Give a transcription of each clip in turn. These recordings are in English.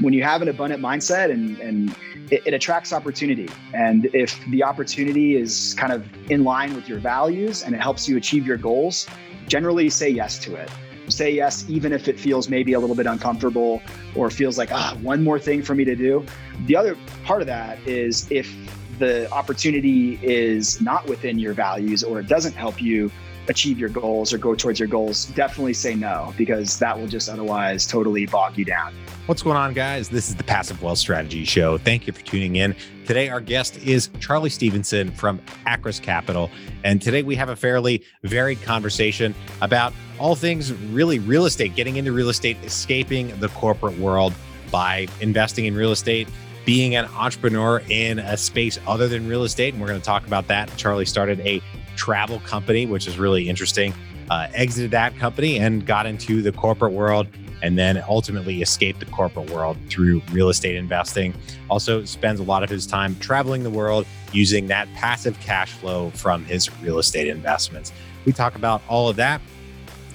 when you have an abundant mindset and, and it, it, attracts opportunity. And if the opportunity is kind of in line with your values and it helps you achieve your goals, generally say yes to it. Say yes, even if it feels maybe a little bit uncomfortable or feels like, ah, one more thing for me to do. The other part of that is if the opportunity is not within your values or it doesn't help you achieve your goals or go towards your goals, definitely say no because that will just otherwise totally bog you down. What's going on, guys? This is the Passive Wealth Strategy Show. Thank you for tuning in. Today, our guest is Charlie Stevenson from Akras Capital. And today, we have a fairly varied conversation about all things really real estate, getting into real estate, escaping the corporate world by investing in real estate being an entrepreneur in a space other than real estate. And we're going to talk about that. Charlie started a travel company, which is really interesting. Uh, exited that company and got into the corporate world and then ultimately escaped the corporate world through real estate investing. Also, spends a lot of his time traveling the world using that passive cash flow from his real estate investments. We talk about all of that.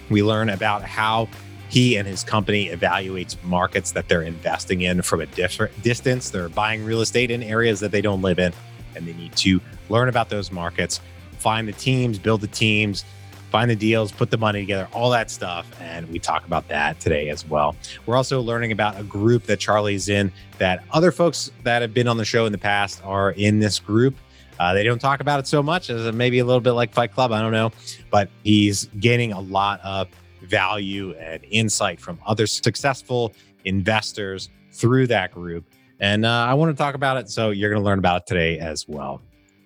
We learn about how he and his company evaluates markets that they're investing in from a different distance. They're buying real estate in areas that they don't live in, and they need to learn about those markets, find the teams, build the teams, find the deals, put the money together, all that stuff. And we talk about that today as well. We're also learning about a group that Charlie's in that other folks that have been on the show in the past are in this group. Uh, they don't talk about it so much as maybe a little bit like Fight Club. I don't know, but he's gaining a lot of value and insight from other successful investors through that group. And uh, I want to talk about it. So you're going to learn about it today as well.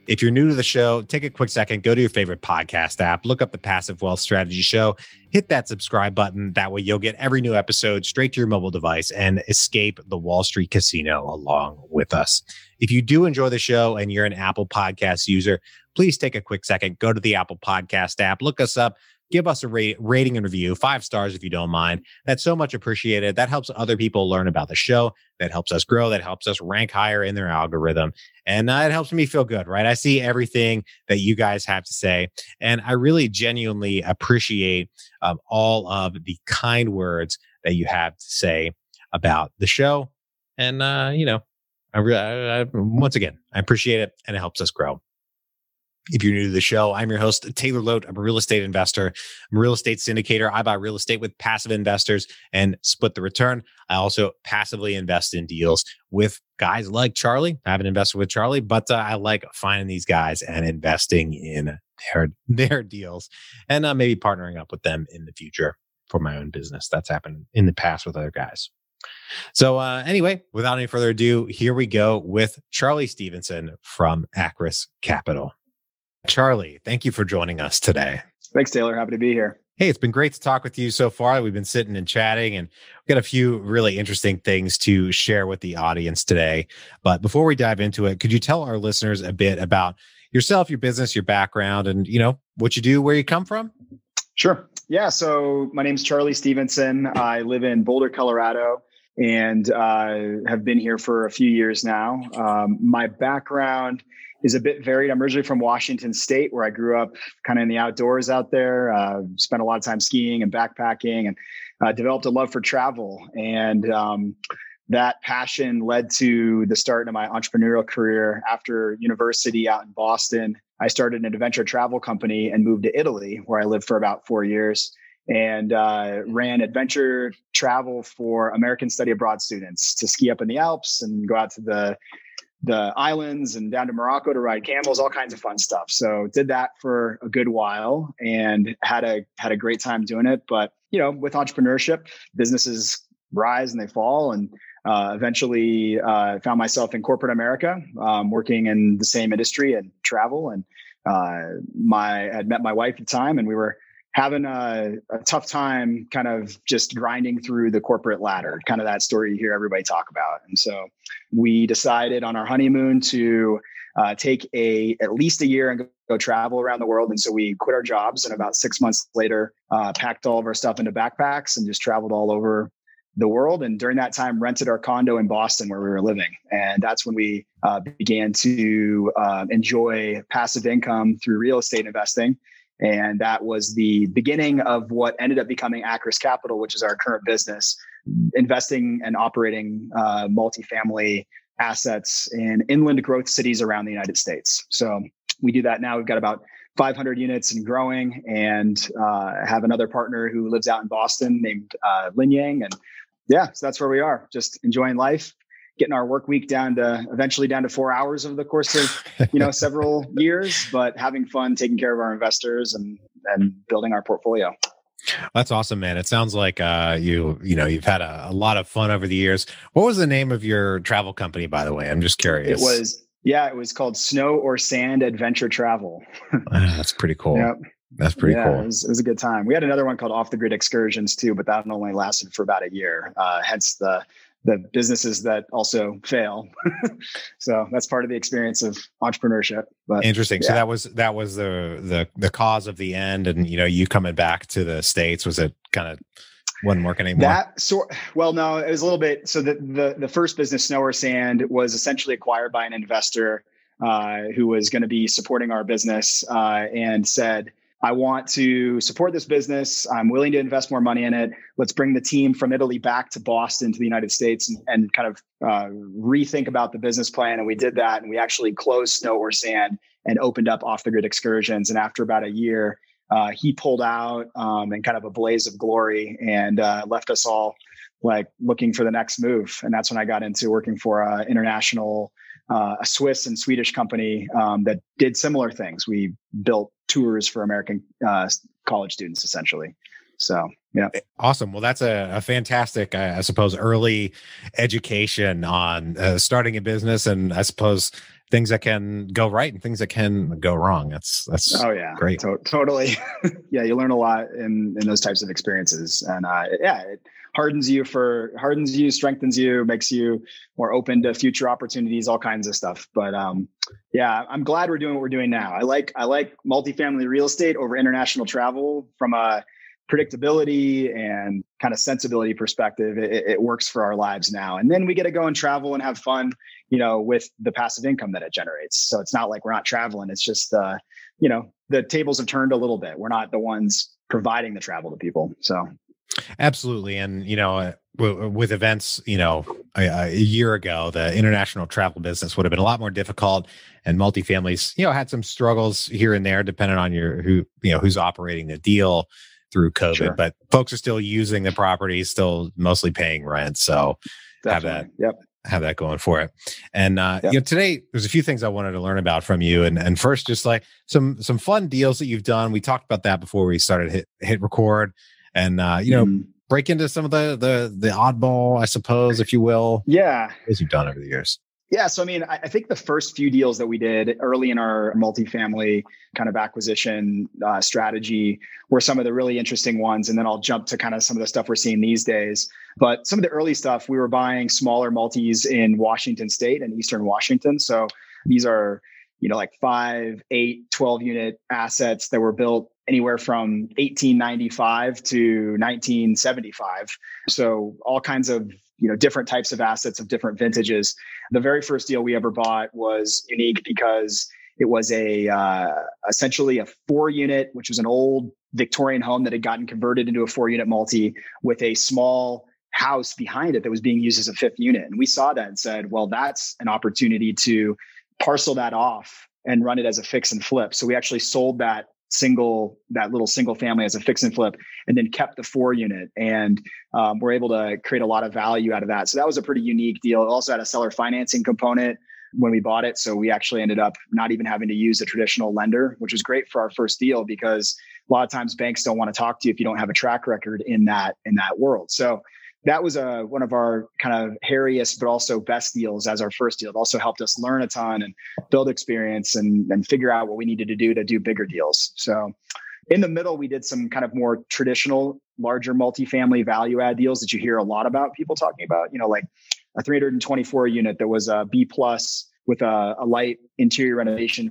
If you're new to the show, take a quick second, go to your favorite podcast app, look up the Passive Wealth Strategy Show, hit that subscribe button. That way, you'll get every new episode straight to your mobile device and escape the Wall Street casino along with us. If you do enjoy the show and you're an Apple Podcast user, please take a quick second, go to the Apple Podcast app, look us up, give us a rate, rating and review, five stars if you don't mind. That's so much appreciated. That helps other people learn about the show. That helps us grow. That helps us rank higher in their algorithm. And uh, it helps me feel good, right? I see everything that you guys have to say. And I really genuinely appreciate um, all of the kind words that you have to say about the show. And, uh, you know, I, I, I, once again, I appreciate it and it helps us grow. If you're new to the show, I'm your host, Taylor Loht. I'm a real estate investor. I'm a real estate syndicator. I buy real estate with passive investors and split the return. I also passively invest in deals with guys like Charlie. I haven't invested with Charlie, but uh, I like finding these guys and investing in their, their deals and uh, maybe partnering up with them in the future for my own business. That's happened in the past with other guys. So, uh, anyway, without any further ado, here we go with Charlie Stevenson from Akras Capital. Charlie, thank you for joining us today. Thanks, Taylor. Happy to be here. Hey, it's been great to talk with you so far. We've been sitting and chatting and we've got a few really interesting things to share with the audience today. But before we dive into it, could you tell our listeners a bit about yourself, your business, your background, and you know, what you do, where you come from? Sure. Yeah. So my name is Charlie Stevenson. I live in Boulder, Colorado, and uh, have been here for a few years now. Um, my background is a bit varied. I'm originally from Washington State, where I grew up kind of in the outdoors out there. Uh, spent a lot of time skiing and backpacking, and uh, developed a love for travel. And um, that passion led to the start of my entrepreneurial career after university out in Boston. I started an adventure travel company and moved to Italy, where I lived for about four years and uh, ran adventure travel for American study abroad students to ski up in the Alps and go out to the the islands and down to Morocco to ride camels, all kinds of fun stuff. So did that for a good while and had a had a great time doing it. But you know, with entrepreneurship, businesses rise and they fall, and uh, eventually uh, found myself in corporate America, um, working in the same industry and travel. And uh, my I had met my wife at the time, and we were having a, a, tough time kind of just grinding through the corporate ladder, kind of that story you hear everybody talk about. And so we decided on our honeymoon to uh, take a at least a year and go, travel around the world. And so we quit our jobs and about six months later, uh, packed all of our stuff into backpacks and just traveled all over the world. And during that time, rented our condo in Boston where we were living. And that's when we uh, began to uh, enjoy passive income through real estate investing and that was the beginning of what ended up becoming Akras Capital, which is our current business. investing and operating uh, multifamily assets in inland growth cities around the United States. So we do that now. We've got about 500 units and growing, and uh, have another partner who lives out in Boston named uh, Lin Yang. And yeah, so that's where we are, just enjoying life, getting our work week down to eventually down to four hours over the course of you know several years, but having fun, taking care of our investors, and and building our portfolio. That's awesome, man. It sounds like uh, you you know you've had a, a, lot of fun over the years. What was the name of your travel company, by the way? I'm just curious. It was yeah, it was called Snow or Sand Adventure Travel. ah, that's pretty cool. Yep. That's pretty yeah, cool. It was, it was, a good time. We had another one called Off the Grid Excursions too, but that only lasted for about a year. Uh, hence the the businesses that also fail. so that's part of the experience of entrepreneurship. But interesting. Yeah. So that was that was the the the cause of the end, and you know, you coming back to the states was it kind of wasn't working anymore. That sort well, no, it was a little bit. So the the the first business, Snow or Sand, was essentially acquired by an investor uh, who was going to be supporting our business uh, and said I want to support this business. I'm willing to invest more money in it. Let's bring the team from Italy back to Boston to the United States and, and kind of uh, rethink about the business plan. And we did that. And we actually closed Snow or Sand and opened up off the grid excursions. And after about a year, uh, he pulled out um, in kind of a blaze of glory and uh, left us all like looking for the next move. And that's when I got into working for an international, uh, a Swiss and Swedish company um, that did similar things. We built tours for American uh, college students, essentially. So, yeah. Awesome. Well, that's a, a fantastic, I suppose, early education on uh, starting a business and I suppose things that can go right and things that can go wrong. That's, that's, oh, yeah, great. To- totally. yeah. You learn a lot in, in those types of experiences. And uh, yeah, it hardens you for, hardens you, strengthens you, makes you more open to future opportunities, all kinds of stuff. But um, yeah, I'm glad we're doing what we're doing now. I like I like multifamily real estate over international travel from a predictability and kind of sensibility perspective. It, it works for our lives now, and then we get to go and travel and have fun, you know, with the passive income that it generates. So it's not like we're not traveling; it's just uh, you know the tables have turned a little bit. We're not the ones providing the travel to people. So Absolutely, and you know, uh, with events, you know, a, a, year ago, the international travel business would have been a lot more difficult, and multifamilies, you know, had some struggles here and there, depending on your who you know who's operating the deal through COVID. Sure. But folks are still using the property, still mostly paying rent, so Definitely. have that. Yep. Have that going for it, and uh, yep. you know today there's a few things I wanted to learn about from you, and and first just like some some fun deals that you've done. We talked about that before we started hit hit record and uh, you know, mm. break into some of the the the oddball, I suppose, if you will. Yeah, as you've done over the years. Yeah, so I mean, I think the first few deals that we did early in our multifamily kind of acquisition uh, strategy were some of the really interesting ones, and then I'll jump to kind of some of the stuff we're seeing these days. But some of the early stuff, we were buying smaller multis in Washington State and Eastern Washington. So these are you know like five, eight, 12 unit assets that were built anywhere from 1895 to 1975. So all kinds of you know different types of assets of different vintages. The very first deal we ever bought was unique because it was a uh, essentially a four unit, which was an old Victorian home that had gotten converted into a four unit multi with a small house behind it that was being used as a fifth unit. And we saw that and said, well, that's an opportunity to parcel that off and run it as a fix and flip. So we actually sold that single that little single family as a fix and flip and then kept the four unit and um, we're able to create a lot of value out of that. So that was a pretty unique deal. It also had a seller financing component when we bought it. So we actually ended up not even having to use a traditional lender which was great for our first deal because a lot of times banks don't want to talk to you if you don't have a track record in that in that world. So that was a, uh, one of our kind of hairiest but also best deals as our first deal. It also helped us learn a ton and build experience and, and figure out what we needed to do to do bigger deals. So in the middle, we did some kind of more traditional, larger multifamily value add deals that you hear a lot about people talking about, you know, like a 324 unit that was a B plus with a, a light interior renovation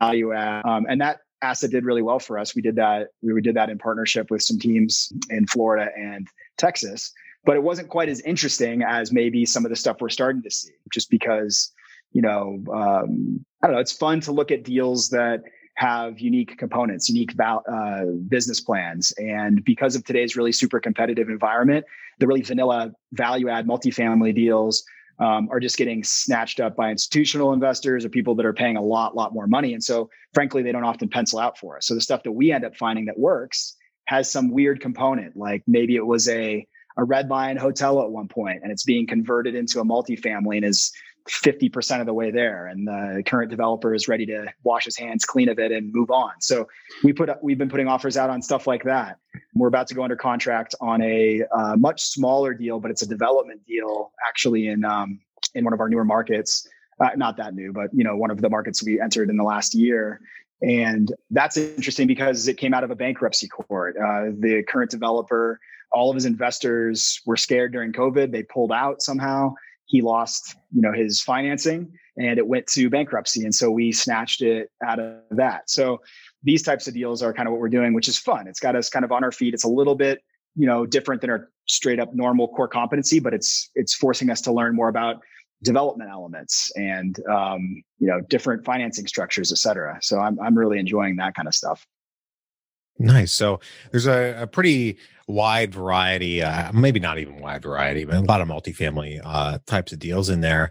value add. Um, and that asset did really well for us. We did that. We did that in partnership with some teams in Florida and Texas but it wasn't quite as interesting as maybe some of the stuff we're starting to see just because you know um, i don't know it's fun to look at deals that have unique components, unique uh, business plans. And because of today's really super competitive environment, the really vanilla value add multifamily deals um, are just getting snatched up by institutional investors or people that are paying a lot, lot more money. And so, frankly, they don't often pencil out for us. So the stuff that we end up finding that works has some weird component, like maybe it was a a red line hotel at one point and it's being converted into a multifamily and is 50% of the way there. And the current developer is ready to wash his hands clean of it and move on. So we put we've been putting offers out on stuff like that. We're about to go under contract on a uh, much smaller deal but it's a development deal actually in um, in one of our newer markets. Uh, not that new but you know one of the markets we entered in the last year. And that's interesting because it came out of a bankruptcy court. Uh, the current developer all of his investors were scared during covid. They pulled out somehow. He lost you know his financing and it went to bankruptcy. And so we snatched it out of that. So these types of deals are kind of what we're doing which is fun. It's got us kind of on our feet. It's a little bit you know different than our straight up normal core competency but it's it's forcing us to learn more about development elements and um, you know different financing structures et cetera. So i'm, I'm really enjoying that kind of stuff. Nice. So there's a, a pretty wide variety, uh, maybe not even wide variety, but a lot of multifamily uh, types of deals in there.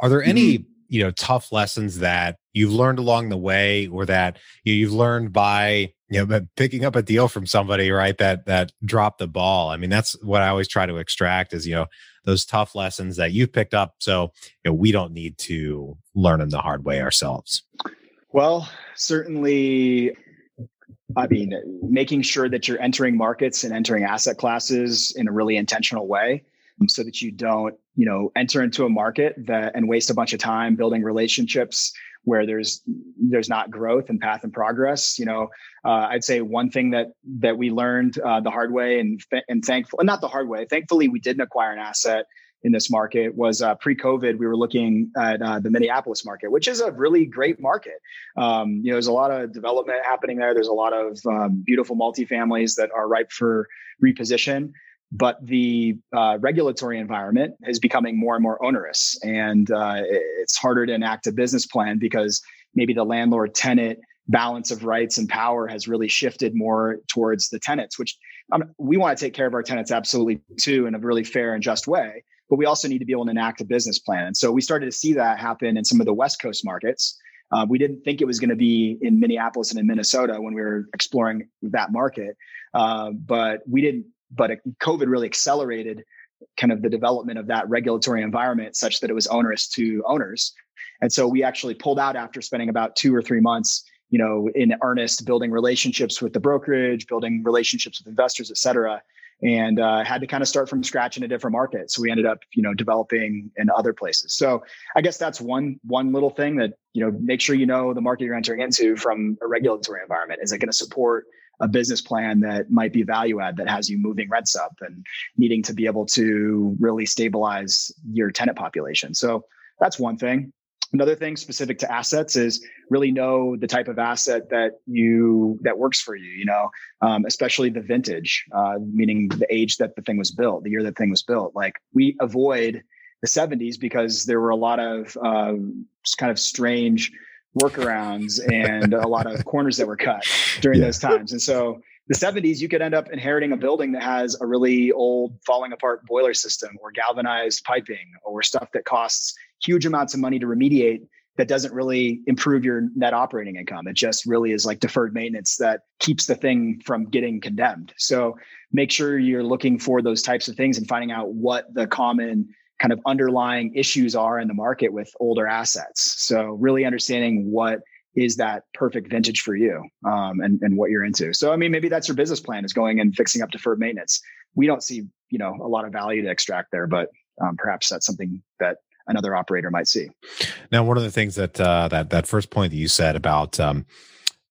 Are there any, mm-hmm. you know, tough lessons that you've learned along the way, or that you, have learned by, you know, picking up a deal from somebody, right? That that dropped the ball. I mean, that's what I always try to extract is, you know, those tough lessons that you've picked up, so you know, we don't need to learn them the hard way ourselves. Well, certainly I mean, making sure that you're entering markets and entering asset classes in a really intentional way um, so that you don't, you know, enter into a market that and waste a bunch of time building relationships where there's there's not growth and path and progress. You know, uh, I'd say one thing that that we learned uh, the hard way and and thankful not the hard way. Thankfully, we didn't acquire an asset in this market was uh, pre-COVID. We were looking at uh, the Minneapolis market, which is a really great market. Um, you know, there's a lot of development happening there. There's a lot of um, beautiful multifamilies that are ripe for reposition. But the uh, regulatory environment is becoming more and more onerous, and uh, it's harder to enact a business plan because maybe the landlord-tenant balance of rights and power has really shifted more towards the tenants, which um, we want to take care of our tenants absolutely too in a really fair and just way but we also need to be able to enact a business plan. And so we started to see that happen in some of the West Coast markets. Uh, we didn't think it was going to be in Minneapolis and in Minnesota when we were exploring that market, uh, but we didn't. But COVID really accelerated kind of the development of that regulatory environment such that it was onerous to owners. And so we actually pulled out after spending about two or three months, you know, in earnest, building relationships with the brokerage, building relationships with investors, et cetera, and uh, had to kind of start from scratch in a different market. So we ended up, you know, developing in other places. So I guess that's one one little thing that you know, make sure you know the market you're entering into from a regulatory environment. Is it going to support a business plan that might be value add that has you moving rents up and needing to be able to really stabilize your tenant population? So that's one thing. Another thing specific to assets is really know the type of asset that you that works for you. You know, um, especially the vintage, uh, meaning the age that the thing was built, the year that thing was built. Like we avoid the 70s because there were a lot of uh, kind of strange workarounds and a lot of corners that were cut during yeah. those times. And so the 70s, you could end up inheriting a building that has a really old falling apart boiler system or galvanized piping or stuff that costs huge amounts of money to remediate that doesn't really improve your net operating income. It just really is like deferred maintenance that keeps the thing from getting condemned. So make sure you're looking for those types of things and finding out what the common kind of underlying issues are in the market with older assets. So really understanding what is that perfect vintage for you um, and, and what you're into. So, I mean, maybe that's your business plan is going and fixing up deferred maintenance. We don't see, you know, a lot of value to extract there, but um, perhaps that's something that another operator might see. Now, one of the things that uh, that that first point that you said about um,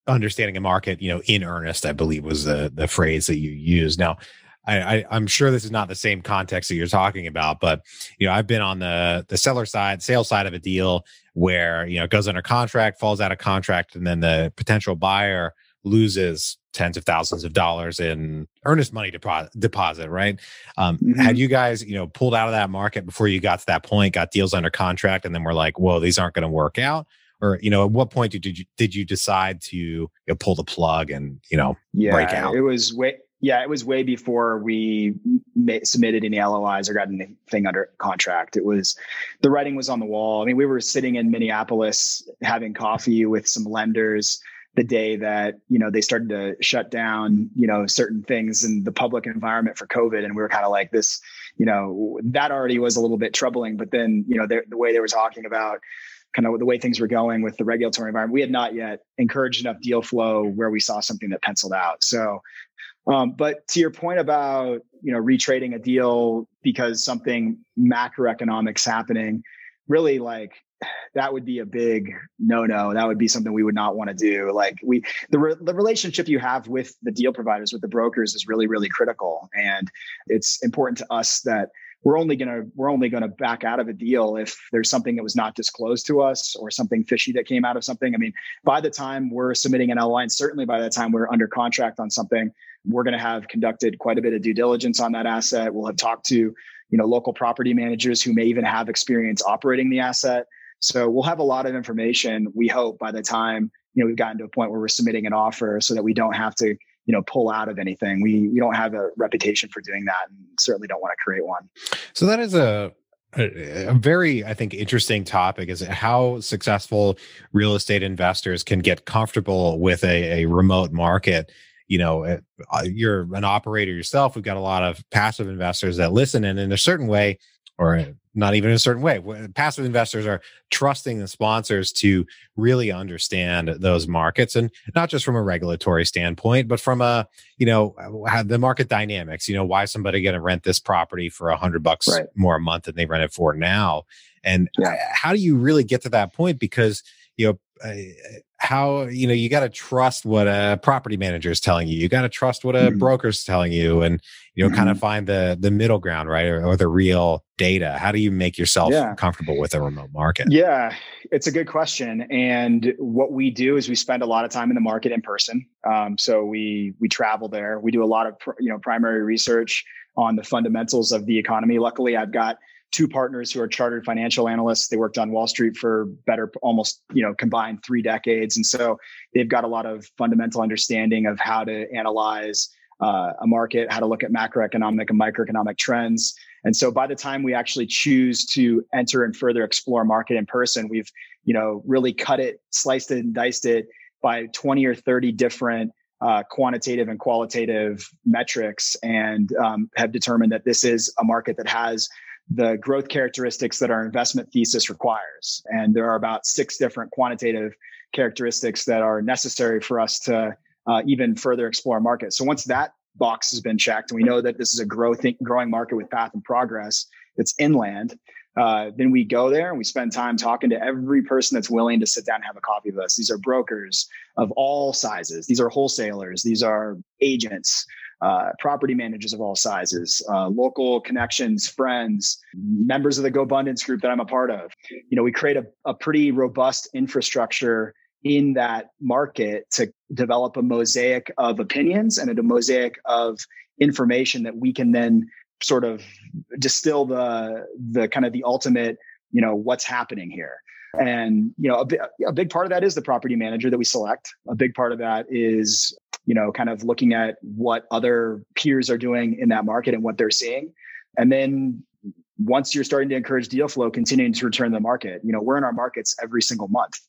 understanding a market, you know, in earnest, I believe was the the phrase that you used. Now, I, I am sure this is not the same context that you're talking about, but you know, I've been on the the seller side, sales side of a deal where you know it goes under contract, falls out of contract, and then the potential buyer loses tens of thousands of dollars in earnest money deposit, deposit right? Um, mm-hmm. Had you guys, you know, pulled out of that market before you got to that point, got deals under contract, and then we're like, "Whoa, these aren't going to work out," or you know, at what point did you did you decide to you know, pull the plug and you know yeah, break out? It was way yeah, it was way before we submitted any LOIs or got anything under contract. It was the writing was on the wall. I mean, we were sitting in Minneapolis having coffee with some lenders the day that you know they started to shut down you know certain things in the public environment for covid. And we were kind of like this you know that already was a little bit troubling. But then you know the way they were talking about kind of the way things were going with the regulatory environment we had not yet encouraged enough deal flow where we saw something that penciled out. So um, but to your point about you know retrading a deal because something macroeconomics happening really like that would be a big no no that would be something we would not want to do. Like we the, re, the relationship you have with the deal providers with the brokers is really really critical. And it's important to us that we're only going to we're only going to back out of a deal if there's something that was not disclosed to us or something fishy that came out of something. I mean by the time we're submitting an LOI certainly by the time we're under contract on something we're going to have conducted quite a bit of due diligence on that asset. We'll have talked to you know local property managers who may even have experience operating the asset so we'll have a lot of information, we hope, by the time, you know, we've gotten to a point where we're submitting an offer so that we don't have to, you know, pull out of anything. We we don't have a reputation for doing that and certainly don't want to create one. So that is a a, very i think interesting topic is how successful real estate investors can get comfortable with a, a remote market you know uh, you're an operator yourself we've got a lot of passive investors that listen and in a certain way or not even in a certain way. Passive investors are trusting the sponsors to really understand those markets and not just from a regulatory standpoint, but from a, you know, the market dynamics, you know, why is somebody going to rent this property for a hundred bucks right. more a month than they rent it for now. And yeah. how do you really get to that point? Because, you know, uh, how you know you got to trust what a property manager is telling you you got to trust what a mm-hmm. broker's telling you and you know mm-hmm. kind of find the the middle ground right or, or, the real data how do you make yourself yeah. comfortable with a remote market yeah it's a good question and what we do is we spend a lot of time in the market in person um, so we we travel there we do a lot of you know primary research on the fundamentals of the economy luckily i've got two partners who are chartered financial analysts. They worked on Wall Street for better, almost, you know, combined three decades. And so they've got a lot of fundamental understanding of how to analyze uh, a market, how to look at macroeconomic and microeconomic trends. And so by the time we actually choose to enter and further explore market in person, we've, you know, really cut it, sliced it and diced it by 20 or 30 different uh, quantitative and qualitative metrics and um, have determined that this is a market that has the growth characteristics that our investment thesis requires. And there are about six different quantitative characteristics that are necessary for us to uh, even further explore markets. So once that box has been checked, and we know that this is a growth, growing market with path and progress that's inland, uh, then we go there and we spend time talking to every person that's willing to sit down and have a coffee with us. These are brokers of all sizes. These are wholesalers. These are agents uh, property managers of all sizes, uh, local connections, friends, members of the GoBundance group that I'm a part of. You know, we create a, a pretty robust infrastructure in that market to develop a mosaic of opinions and a mosaic of information that we can then sort of distill the the kind of the ultimate you know what's happening here and you know a, a big part of that is the property manager that we select a big part of that is you know, kind of looking at what other peers are doing in that market and what they're seeing. And then once you're starting to encourage deal flow, continuing to return to the market. You know, we're in our markets every single month.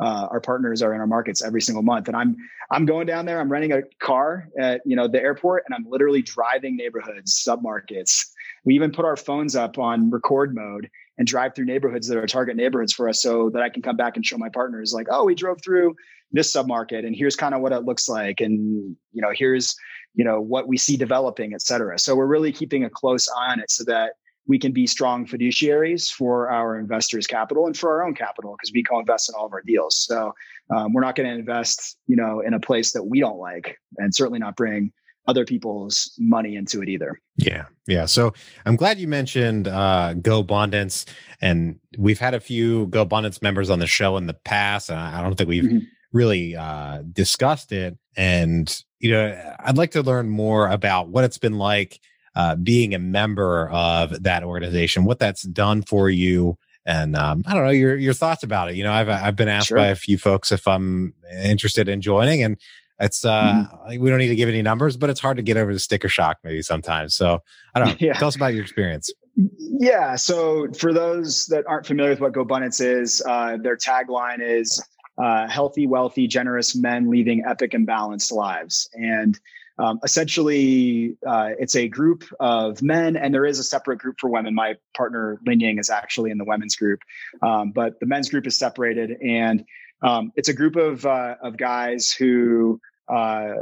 Uh, our partners are in our markets every single month, and I'm I'm going down there. I'm renting a car at you know the airport, and I'm literally driving neighborhoods, submarkets. We even put our phones up on record mode and drive through neighborhoods that are target neighborhoods for us, so that I can come back and show my partners like, oh, we drove through this submarket and here's kind of what it looks like and you know here's you know what we see developing et cetera. So we're really keeping a close eye on it so that we can be strong fiduciaries for our investors capital and for our own capital because we co-invest in all of our deals. So um, we're not going to invest you know in a place that we don't like and certainly not bring other people's money into it either. Yeah. Yeah. So I'm glad you mentioned uh GoBundance and we've had a few GoBundance members on the show in the past. And I don't think we've mm-hmm really uh, discussed it. And, you know, I'd like to learn more about what it's been like uh, being a member of that organization, what that's done for you and um, I don't know your your thoughts about it. You know, I've I've been asked sure. by a few folks if I'm interested in joining, and it's uh mm-hmm. we don't need to give any numbers, but it's hard to get over the sticker shock maybe sometimes. So I don't know. Yeah. Tell us about your experience. Yeah. So for those that aren't familiar with what GoBundance is, uh, their tagline is uh, "Healthy, wealthy, generous men leading epic and balanced lives." And um, essentially, uh, it's a group of men, and there is a separate group for women. My partner Lin Yang is actually in the women's group, um, but the men's group is separated, and um, it's a group of uh, of guys who uh,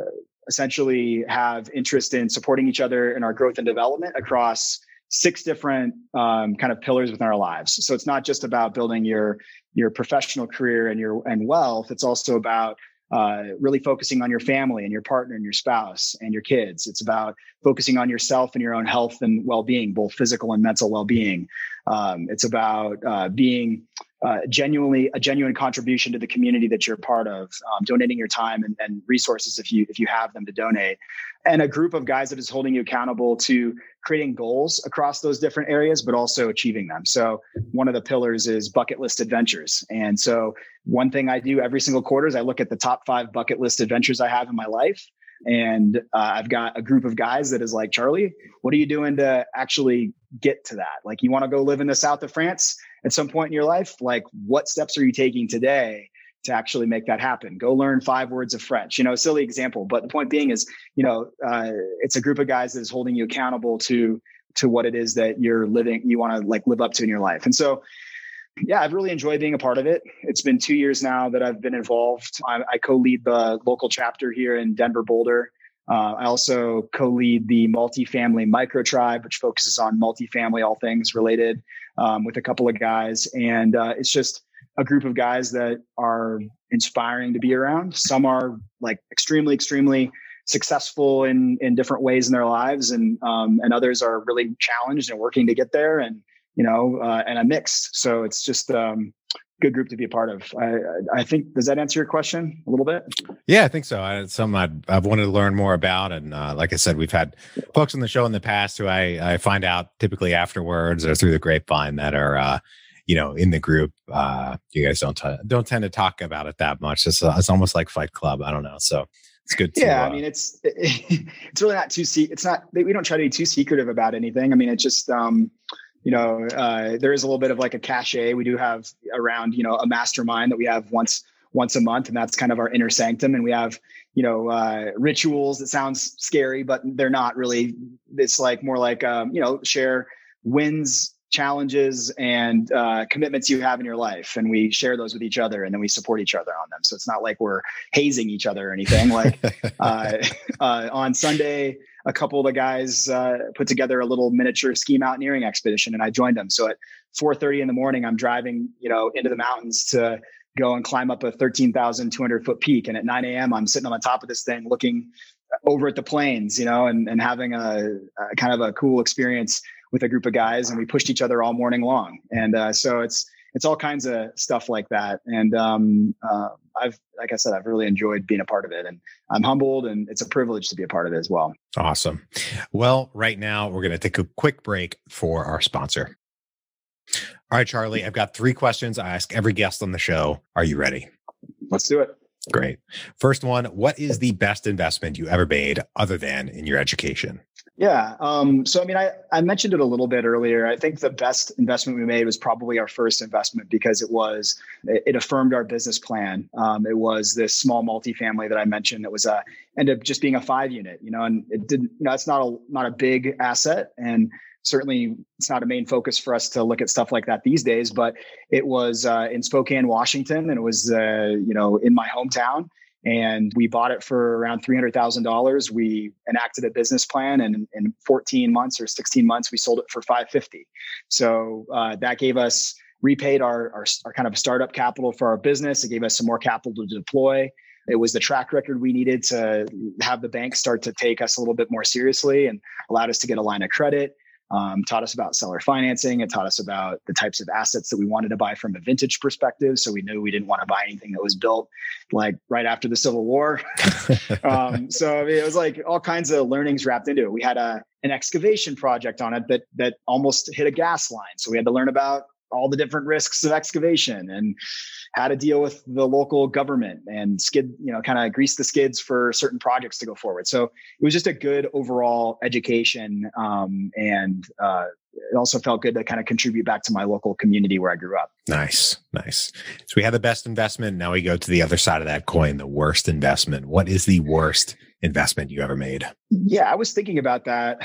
essentially have interest in supporting each other in our growth and development across six different um, kind of pillars within our lives. So it's not just about building your your professional career and your and wealth. It's also about uh, really focusing on your family and your partner and your spouse and your kids. It's about focusing on yourself and your own health and well being, both physical and mental well being. Um, it's about uh, being uh, genuinely a genuine contribution to the community that you're part of, um, donating your time and, and, resources if you if you have them to donate, and a group of guys that is holding you accountable to creating goals across those different areas, but also achieving them. So one of the pillars is bucket list adventures, and so one thing I do every single quarter is I look at the top five bucket list adventures I have in my life. And uh, I've got a group of guys that is like, Charlie, what are you doing to actually get to that? Like, you want to go live in the south of France? at some point in your life? Like what steps are you taking today to actually make that happen? Go learn five words of french you know silly example but the point being is you know uh, it's a group of guys that is holding you accountable to to what it is that you're living you want to like live up to in your life. And so yeah i've really enjoyed being a part of it. It's been two years now that i've been involved. I, I co-lead the local chapter here in denver boulder uh, I also co-lead the multifamily micro tribe, which focuses on multifamily, all things related, um, with a couple of guys, and uh, it's just a group of guys that are inspiring to be around. Some are like extremely, extremely successful in in different ways in their lives, and um, and others are really challenged and working to get there, and you know, uh, and a mix. So it's just um, good group to be a part of. I, I think does that answer your question a little bit? Yeah, I think so. It's something I'd, I've wanted to learn more about, and uh, like I said, we've had folks on the show in the past who I, I find out typically afterwards or through the grapevine that are. Uh, you know, in the group, uh, you guys don't t- don't tend to talk about it that much. It's, uh, it's almost like Fight Club. I don't know. So it's good. To, yeah, I uh, mean, it's it's really not too. Se- it's not. We don't try to be too secretive about anything. I mean, it's just. um you know, uh, there is a little bit of like a cachet. We do have around, you know, a mastermind that we have once once a month, and that's kind of our inner sanctum. And we have, you know, uh, rituals that sounds scary, but they're not really. It's like more like, um, you know, share wins, challenges, and uh, commitments you have in your life, and we share those with each other, and then we support each other on them. So it's not like we're hazing each other or anything. Like uh, uh, on Sunday a couple of the guys uh, put together a little miniature ski mountaineering expedition, and I joined them. So at 4:30 in the morning, I'm driving, you know, into the mountains to go and climb up a 13,200 foot peak, and at 9 a.m. I'm sitting on the top of this thing, looking over at the plains, you know, and and having a, a kind of a cool experience with a group of guys, and we pushed each other all morning long, and uh, so it's it's all kinds of stuff like that. And um, uh, I've, like I said, I've really enjoyed being a part of it, and I'm humbled, and it's a privilege to be a part of it as well. Awesome. Well, right now we're going to take a quick break for our sponsor. All right, Charlie, I've got three questions I ask every guest on the show. Are you ready? Let's do it. Great. First one What is the best investment you ever made other than in your education? Yeah. Um, so, I mean, I, I mentioned it a little bit earlier. I think the best investment we made was probably our first investment because it was, it, it affirmed our business plan. Um, it was this small multifamily that I mentioned that was a, ended up just being a five unit, you know, and it didn't, you know, it's not a, not a big asset. And certainly it's not a main focus for us to look at stuff like that these days, but it was uh, in Spokane, Washington, and it was, uh, you know, in my hometown and we bought it for around $300,000. We enacted a business plan and in 14 months or 16 months, we sold it for 550. So uh, that gave us repaid our, our, our kind of startup capital for our business. It gave us some more capital to deploy. It was the track record we needed to have the bank start to take us a little bit more seriously and allowed us to get a line of credit um, taught us about seller financing. It taught us about the types of assets that we wanted to buy from a vintage perspective. So we knew we didn't want to buy anything that was built like right after the Civil War. um, so I mean, it was like all kinds of learnings wrapped into it. We had a an excavation project on it that that almost hit a gas line. So we had to learn about all the different risks of excavation and how to deal with the local government and skid, you know, kind of grease the skids for certain projects to go forward. So it was just a good overall education. Um, and uh, it also felt good to kind of contribute back to my local community where I grew up. Nice, nice. So we had the best investment. Now we go to the other side of that coin, the worst investment. What is the worst investment you ever made? Yeah, I was thinking about that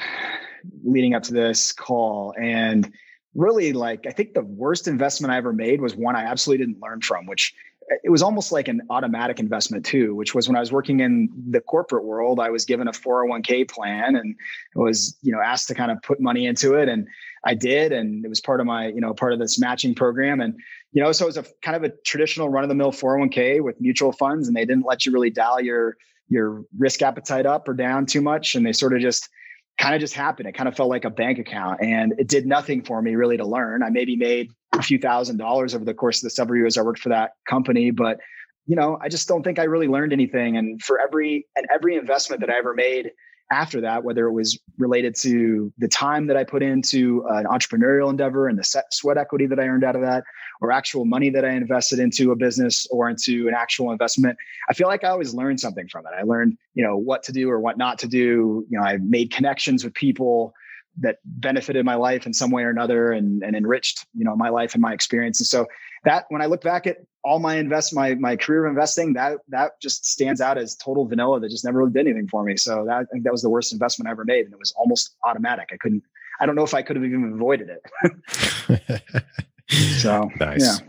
leading up to this call. And really, like, I think the worst investment I ever made was one I absolutely didn't learn from, which eh, it was almost like an automatic investment too, which was when I was working in the corporate world, I was given a 401k plan and was, you know, asked to kind of put money into it. And I did. And it was part of my, you know, part of this matching program. And, you know, so it was a kind of a traditional run of the mill 401k with mutual funds and they didn't let you really dial your, your risk appetite up or down too much. And they sort of just kind of just happened. It kind of felt like a bank account and it did nothing for me really to learn. I maybe made a few thousand dollars over the course of the several years I worked for that company, but you know, I just don't think I really learned anything. And for every and every investment that I ever made after that, whether it was related to the time that I put into uh, an entrepreneurial endeavor and the sweat equity that I earned out of that, or actual money that I invested into a business or into an actual investment, I feel like I always learned something from it. I learned, you know, what to do or what not to do. You know, I made connections with people that benefited my life in some way or another and, and enriched you know my life and my experience and so that when i look back at all my invest my my career of investing that that just stands out as total vanilla that just never really did anything for me so that i think that was the worst investment i ever made and it was almost automatic i couldn't i don't know if i could have even avoided it so nice yeah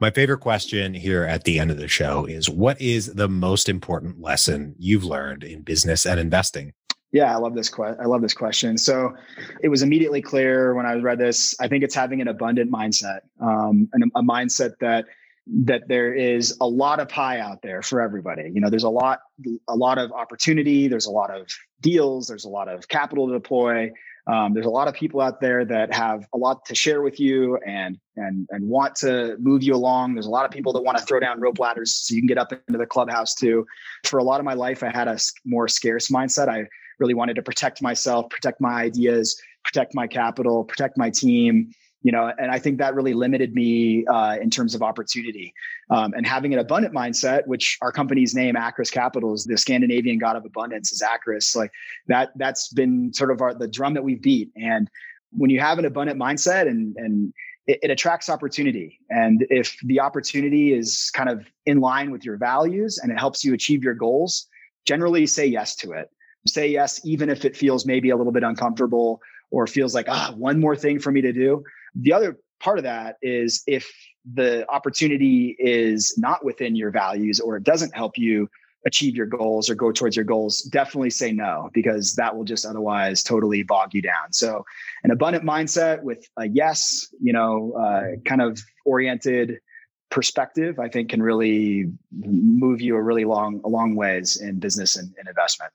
my favorite question here at the end of the show is what is the most important lesson you've learned in business and investing yeah, I love this question. I love this question. So it was immediately clear when I read this. I think it's having an abundant mindset, um, and a mindset that that there is a lot of pie out there for everybody. You know, there's a lot, a lot of opportunity. There's a lot of deals. There's a lot of capital to deploy. Um, there's a lot of people out there that have a lot to share with you and and and want to move you along. There's a lot of people that want to throw down rope ladders so you can get up into the clubhouse too. For a lot of my life, I had a more scarce mindset. I really wanted to protect myself, protect my ideas, protect my capital, protect my team. You know, and I think that really limited me uh, in terms of opportunity. Um, and having an abundant mindset, which our company's name, Akras Capital, is the Scandinavian god of abundance, is Akras. Like that, that's been sort of our the drum that we've beat. And when you have an abundant mindset and and it, it, attracts opportunity. And if the opportunity is kind of in line with your values and it helps you achieve your goals, generally say yes to it say yes, even if it feels maybe a little bit uncomfortable or feels like, ah, one more thing for me to do. The other part of that is if the opportunity is not within your values or it doesn't help you achieve your goals or go towards your goals, definitely say no because that will just otherwise totally bog you down. So, an abundant mindset with a yes, you know, uh, kind of oriented perspective, I think can really move you a really long, a long ways in business and, and, investment.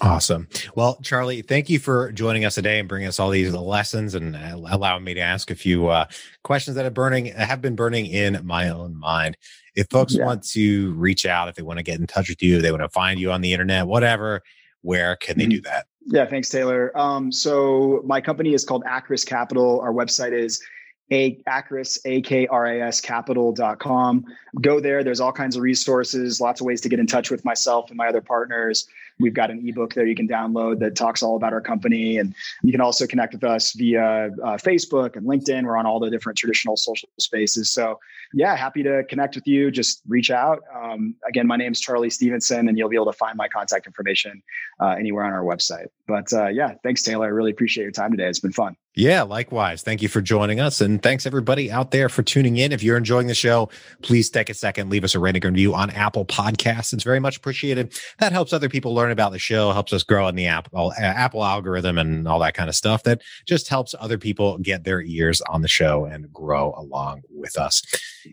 Awesome. Well, Charlie, thank you for joining us today and bringing us all these lessons and allowing me to ask a few uh, questions that have burning have been burning in my own mind. If folks yeah. want to reach out, if they want to get in touch with you, they want to find you on the internet, whatever, where can they mm-hmm. do that? Yeah, thanks, Taylor. Um, so my company is called Akras Capital. Our website is a Akras, A-K-R-A-S capital.com. Go there. There's all kinds of resources, lots of ways to get in touch with myself and my other partners. We've got an ebook there you can download that talks all about our company. And you can also connect with us via uh, Facebook and LinkedIn. We're on all the different traditional social spaces. So, yeah, happy to connect with you. Just reach out. Um, again, my name is Charlie Stevenson, and you'll be able to find my contact information uh, anywhere on our website. But uh, yeah, thanks, Taylor. I really appreciate your time today. It's been fun. Yeah, likewise. Thank you for joining us. And thanks everybody out there for tuning in. If you're enjoying the show, please take a second, leave us a rating and review on Apple Podcasts. It's very much appreciated. That helps other people learn about the show, helps us grow in the Apple, Apple algorithm and all that kind of stuff that just helps other people get their ears on the show and grow along with us.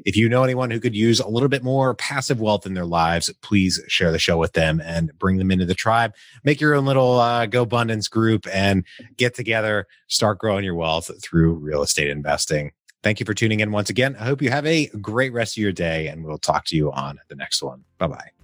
If you know anyone who could use a little bit more passive wealth in their lives, please share the show with them and bring them into the tribe. Make your own little uh, GoBundance group and get together, start growing your wealth through real estate investing. Thank you for tuning in once again. I hope you have a great rest of your day, and we'll talk to you on the next one. Bye bye.